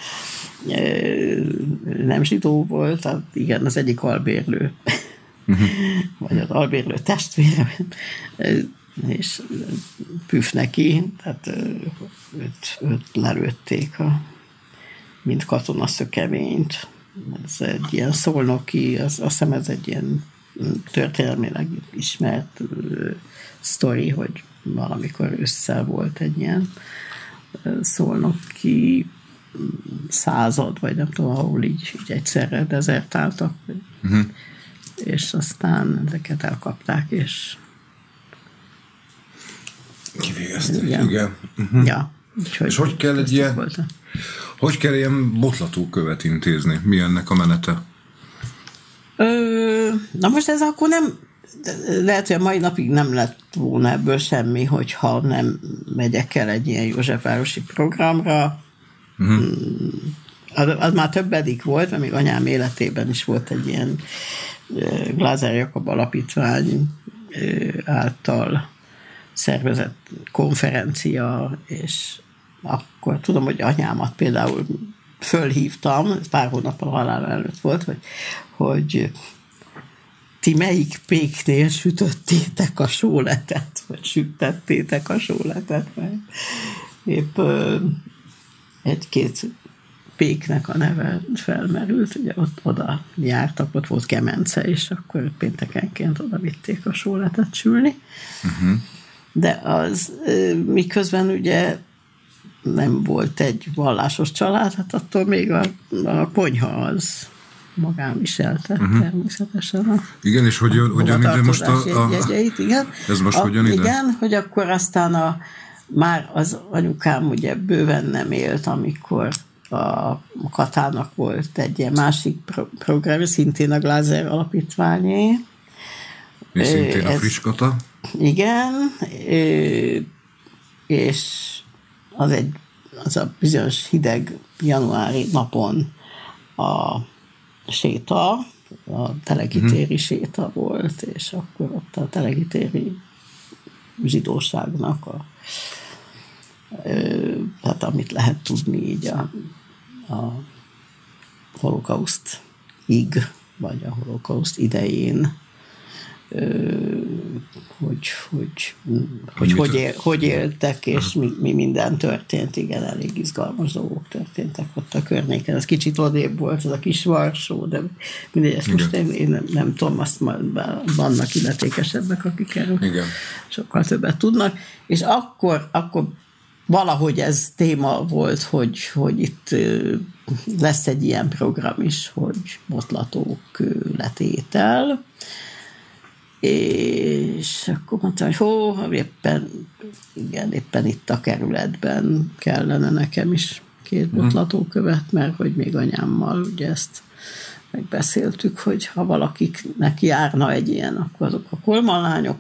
nem zsidó volt, tehát igen, az egyik albérlő, uh-huh. vagy az albérlő testvére, és püf neki, tehát őt, őt lerőtték a, mint katona szökevényt, ez egy ilyen szolnoki, az, azt hiszem ez egy ilyen történelmileg ismert uh, sztori, hogy valamikor össze volt egy ilyen szolnoki század, vagy nem tudom, ahol így, így egyszerre dezertáltak, uh-huh. és aztán ezeket elkapták, és Kivégezték, igen. igen. Uh-huh. Ja. Úgyhogy és hogy kell egy ilyen, voltam. Hogy kell ilyen botlatókövet intézni? Mi ennek a menete? Ö, na most ez akkor nem, lehet, hogy a mai napig nem lett volna ebből semmi, hogyha nem megyek el egy ilyen Józsefvárosi programra. Uh-huh. Az, az már többedik volt, mert még anyám életében is volt egy ilyen Glázer Jakab alapítvány által szervezett konferencia, és akkor tudom, hogy anyámat például fölhívtam, pár hónap a halál előtt volt, hogy, hogy ti melyik péknél sütöttétek a sóletet, vagy sütettétek a sóletet, mert épp egy-két péknek a neve felmerült, ugye ott oda jártak, ott volt kemence, és akkor péntekenként oda vitték a sóletet sülni. Uh-huh de az miközben ugye nem volt egy vallásos család, hát attól még a, a konyha az magán viselte uh-huh. természetesen. A, igen, és hogy, hogyan ide most a, a... Jegyeit, igen. Ez most a, hogyan ide? Igen, hogy akkor aztán a, már az anyukám ugye bőven nem élt, amikor a Katának volt egy ilyen másik pro- program, szintén a Glázer alapítványé. És szintén a Friskata. Igen, és az egy az a bizonyos hideg januári napon a séta, a telegitéri uh-huh. séta volt, és akkor ott a telegitéri zsidóságnak a hát amit lehet tudni így a, a holokauszt ig, vagy a holokauszt idején hogy hogy, hogy, hogy, él, hogy éltek, és mi, mi minden történt. Igen, elég izgalmas dolgok történtek ott a környéken. Ez kicsit odébb volt, ez a kis Varsó, de mindegy, ezt most én, én nem, nem tudom, azt vannak illetékesebbek, akik erről Igen. sokkal többet tudnak. És akkor, akkor valahogy ez téma volt, hogy, hogy itt lesz egy ilyen program is, hogy botlatók letétel, és akkor mondtam, hogy hó, éppen, igen, éppen itt a kerületben kellene nekem is két mhm. botlatókövet, mert hogy még anyámmal ugye ezt megbeszéltük, hogy ha valakiknek járna egy ilyen, akkor azok a kolmalányok.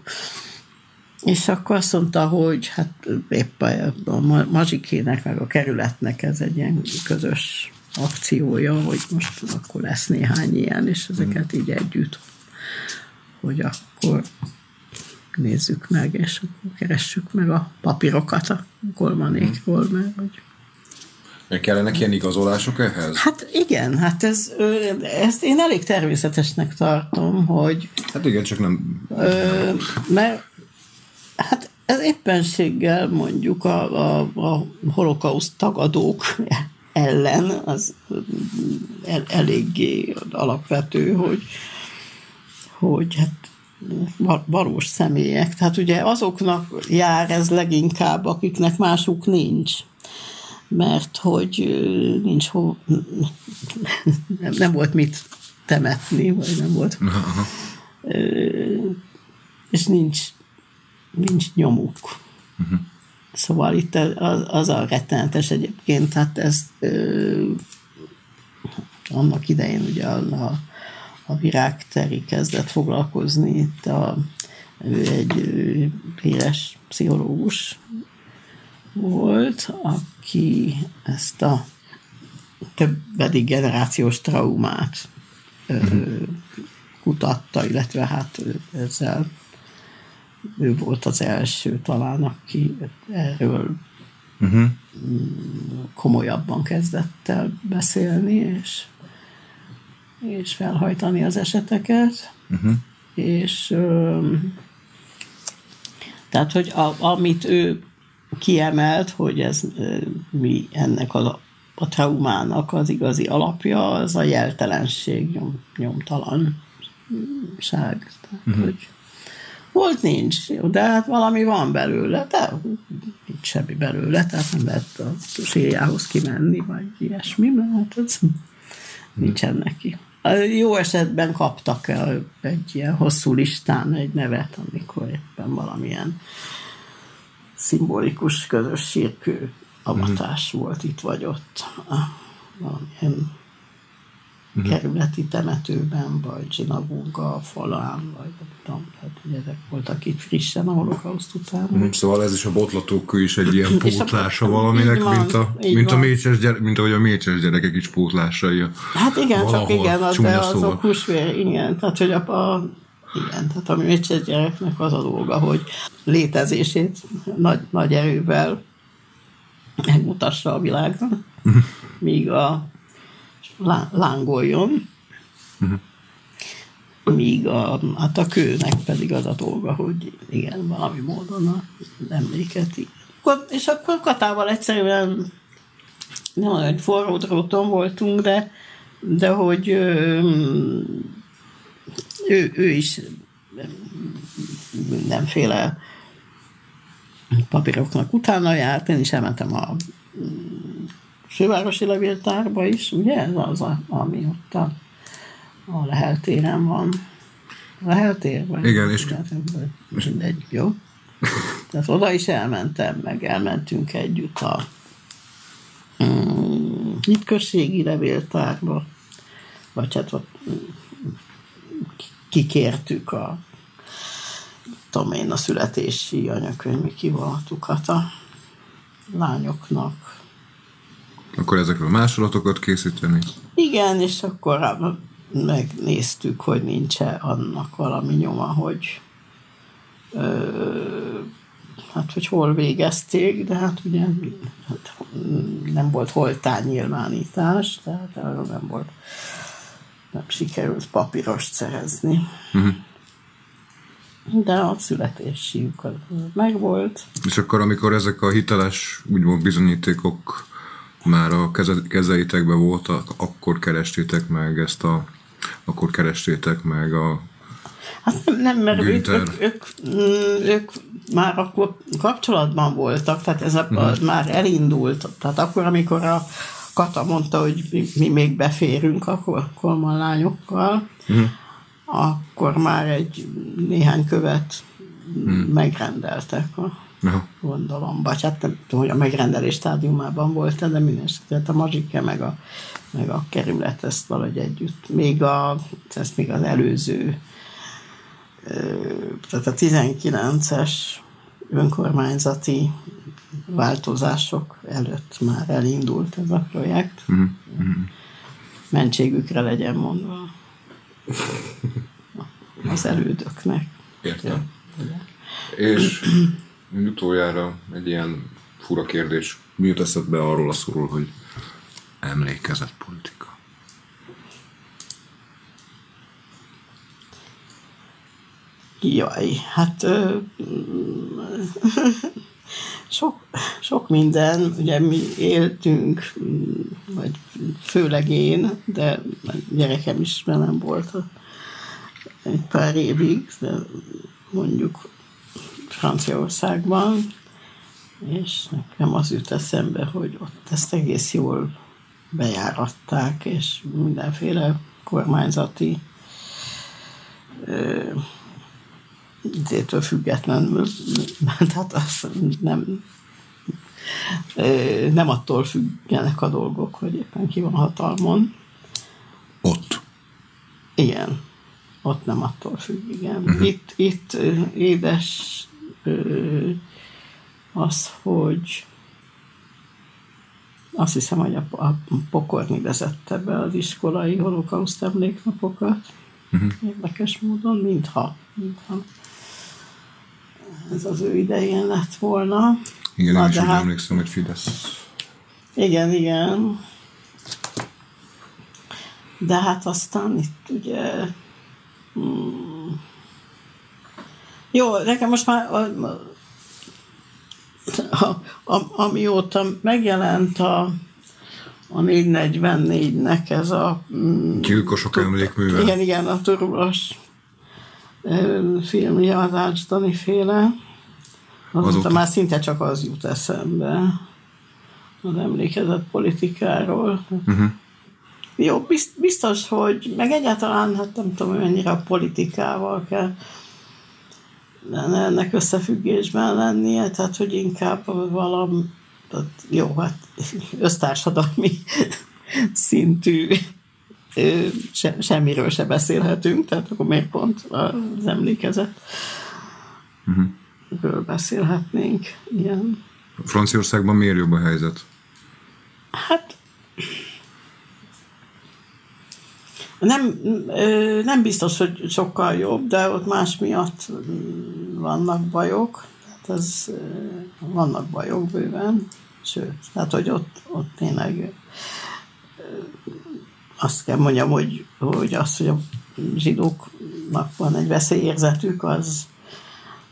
és akkor azt mondta, hogy hát épp a, a mazsikének, meg a kerületnek ez egy ilyen közös akciója, hogy most akkor lesz néhány ilyen, és ezeket így együtt, hogy akkor nézzük meg, és akkor keressük meg a papírokat a golmanékról, mert hogy meg kellenek ilyen igazolások ehhez? Hát igen, hát ez, ezt én elég természetesnek tartom, hogy... Hát igen, csak nem... Ö, mert hát ez éppenséggel mondjuk a, a, a holokauszt tagadók ellen az el, eléggé alapvető, hogy, hogy hát valós személyek. Tehát ugye azoknak jár ez leginkább, akiknek másuk nincs mert hogy nincs hol, nem, nem volt mit temetni, vagy nem volt. Aha. És nincs, nincs nyomuk. Uh-huh. Szóval itt az, az a rettenetes egyébként, tehát ezt ö, annak idején ugye a, a, a virágteri kezdett foglalkozni, itt a, ő egy híres pszichológus volt, aki ezt a többedik generációs traumát uh-huh. kutatta, illetve hát ezzel ő volt az első talán, aki erről uh-huh. komolyabban kezdett el beszélni, és, és felhajtani az eseteket. Uh-huh. És tehát, hogy a, amit ő kiemelt, hogy ez mi ennek a, a traumának az igazi alapja, az a jeltelenség, nyom, nyomtalanság. Tehát, uh-huh. hogy volt nincs, de hát valami van belőle, de nincs semmi belőle, tehát nem lehet a sírjához kimenni, vagy ilyesmi, mert hát ez nincsen neki. Jó esetben kaptak el egy ilyen hosszú listán egy nevet, amikor éppen valamilyen szimbolikus közös sírkő avatás mm. volt itt vagy ott. Valamilyen mm. kerületi temetőben, vagy zsinagóga falán, vagy nem tudom, tehát ugye ezek voltak itt frissen a holokauszt után. Mm, szóval ez is a botlatókő is egy ilyen pótlása valaminek, van, mint, a, mint, a mécses gyere, mint ahogy a mécses gyerekek is pótlásai. Hát igen, csak igen, az, de azok húsvér, igen, tehát hogy a, a igen, tehát a mécses gyereknek az a dolga, hogy létezését nagy, nagy erővel megmutassa a világra, míg a lángoljon, míg a, hát a kőnek pedig az a dolga, hogy igen, valami módon a emléket. És akkor Katával egyszerűen nem olyan forró dróton voltunk, de, de hogy ő, ő is mindenféle papíroknak utána járt, én is elmentem a fővárosi levéltárba is, ugye ez az, a, ami ott a, a leheltéren van. Leheltér? Vagy Igen, és... Mindegy, jó. Tehát oda is elmentem, meg elmentünk együtt a mm, hitközségi levéltárba, vagy hát ott kikértük a tudom én, a születési anyakönyvi kivonatukat a lányoknak. Akkor ezekről másolatokat készíteni? Igen, és akkor megnéztük, hogy nincs-e annak valami nyoma, hogy ö, hát, hogy hol végezték, de hát ugye hát nem volt holtán nyilvánítás, tehát arról nem volt nem sikerült papírost szerezni. Uh-huh. De a születési megvolt. És akkor, amikor ezek a hiteles, úgymond bizonyítékok már a keze, kezeitekben voltak, akkor kerestétek meg ezt a akkor kerestétek meg a Hát nem, nem mert ők, ők, ők, mm, ők, már akkor kapcsolatban voltak, tehát ez a, uh-huh. már elindult. Tehát akkor, amikor a, Kata mondta, hogy mi, még beférünk a kolman lányokkal, uh-huh. akkor már egy néhány követ uh-huh. megrendeltek a uh-huh. gondolom. Vagy hát nem tudom, hogy a megrendelés stádiumában volt de mindesetre a mazsike meg a, meg a kerület ezt valahogy együtt. Még a, ezt még az előző, tehát a 19-es önkormányzati változások előtt már elindult ez a projekt. Mm-hmm. Mentségükre legyen mondva az elődöknek. Értem. És utoljára egy ilyen fura kérdés. Mi jut eszedbe arról a szóról, hogy emlékezett politika? Jaj, hát ö, sok, sok minden, ugye mi éltünk, vagy főleg én, de gyerekem is velem volt egy pár évig, de mondjuk Franciaországban, és nekem az jut eszembe, hogy ott ezt egész jól bejáratták, és mindenféle kormányzati izétől függetlenül, tehát az nem, nem attól függenek a dolgok, hogy éppen ki van hatalmon. Ott. Igen. Ott nem attól függ, igen. Uh-huh. Itt, itt édes az, hogy azt hiszem, hogy a, a pokorni vezette be az iskolai holokauszt emléknapokat. Uh-huh. Érdekes módon, mintha, mintha ez az ő idején lett volna. Igen, én is hát, emlékszem, hogy Fidesz. Igen, igen. De hát aztán itt ugye... Hmm, jó, nekem most már a, a, a, amióta megjelent a, a 444-nek ez a... Mm, Gyilkosok emlékműve. Igen, igen, a turulos filmje az Ács Dani féle. Azóta, Azóta már szinte csak az jut eszembe az emlékezett politikáról. Uh-huh. Jó, biztos, hogy meg egyáltalán, hát nem tudom, mennyire a politikával kell ennek összefüggésben lennie, tehát hogy inkább valami, jó, hát össztársadalmi szintű se, semmiről se beszélhetünk, tehát akkor miért pont az emlékezet uh-huh. beszélhetnénk. Igen. Franciaországban miért jobb a helyzet? Hát nem, nem biztos, hogy sokkal jobb, de ott más miatt vannak bajok. Tehát ez, vannak bajok bőven, sőt, tehát hogy ott, ott tényleg azt kell mondjam, hogy, hogy az, hogy a zsidóknak van egy veszélyérzetük, az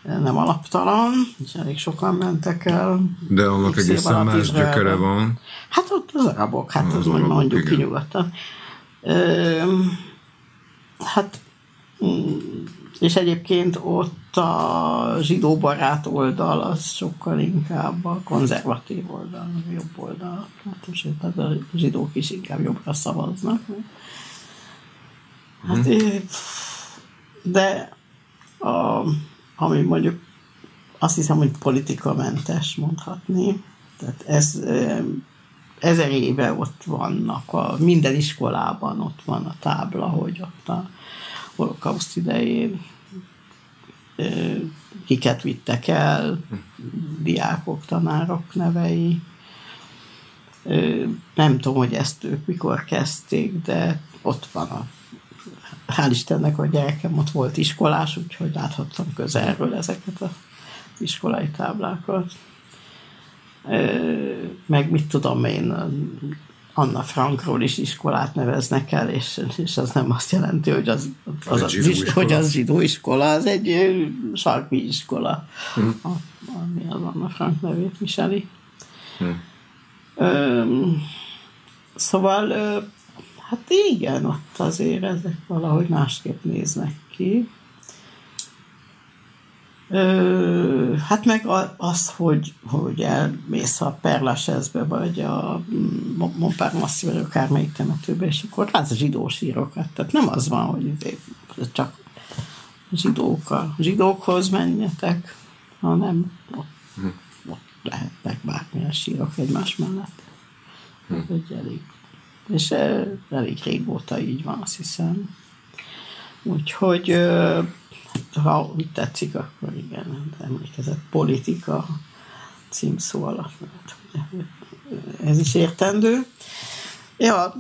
nem alaptalan, és elég sokan mentek el. De annak egészen más gyökere van. Hát ott az arabok, hát az, az arabok, mondjuk igen. ki nyugodtan. Hát, mm, és egyébként ott a zsidó barát oldal az sokkal inkább a konzervatív oldal, a jobb oldal. Hát, tehát a zsidók is inkább jobbra szavaznak. Hát, hmm. De a, ami mondjuk azt hiszem, hogy politikamentes mondhatni. Tehát ez ezer éve ott vannak, a, minden iskolában ott van a tábla, hogy ott a holokauszt idején kiket vittek el, diákok, tanárok nevei. Nem tudom, hogy ezt ők mikor kezdték, de ott van a hál' Istennek, a gyerekem ott volt iskolás, úgyhogy láthattam közelről ezeket az iskolai táblákat meg mit tudom én, Anna Frankról is iskolát neveznek el, és, és az nem azt jelenti, hogy az, az, az, az, hogy az zsidó iskola, az egy sarkvi iskola, a, ami az Anna Frank nevét viseli. Hmm. Ö, szóval, ö, hát igen, ott azért ezek valahogy másképp néznek ki. Ö, hát meg az, hogy, hogy elmész a Perlasezbe, vagy a Montparnasse, vagy akármelyik temetőbe, és akkor látsz zsidó sírokat. Tehát nem az van, hogy csak zsidók a zsidókhoz menjetek, hanem ott, hm. ott lehetnek bármilyen sírok egymás mellett. Hm. Ez egy elég, és elég régóta így van, azt hiszem. Úgyhogy ha úgy tetszik, akkor igen, emlékezett politika címszó alatt. Ez is értendő. Ja,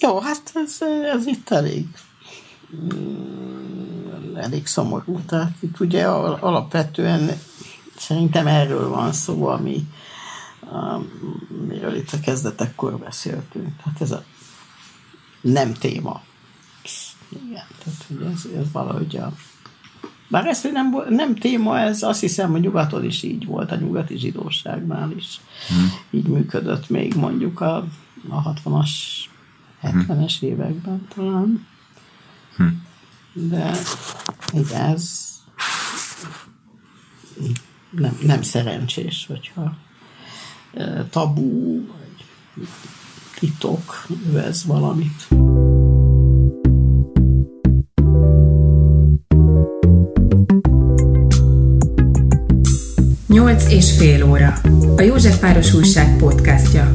jó, hát ez, ez itt elég mm, elég szomorú. Tehát itt ugye alapvetően szerintem erről van szó, ami amiről itt a kezdetekkor beszéltünk. Tehát ez a nem téma. Igen, tehát ugye ez, ez valahogy a... Bár ez, hogy nem, nem téma, ez azt hiszem, hogy nyugaton is így volt, a nyugati zsidóságnál is hmm. így működött még mondjuk a, a 60-as, 70-es hmm. években talán. Hmm. De igen, ez nem, nem szerencsés, hogyha tabú, vagy titok övez valamit. Nyolc és fél óra. A József Páros Újság podcastja.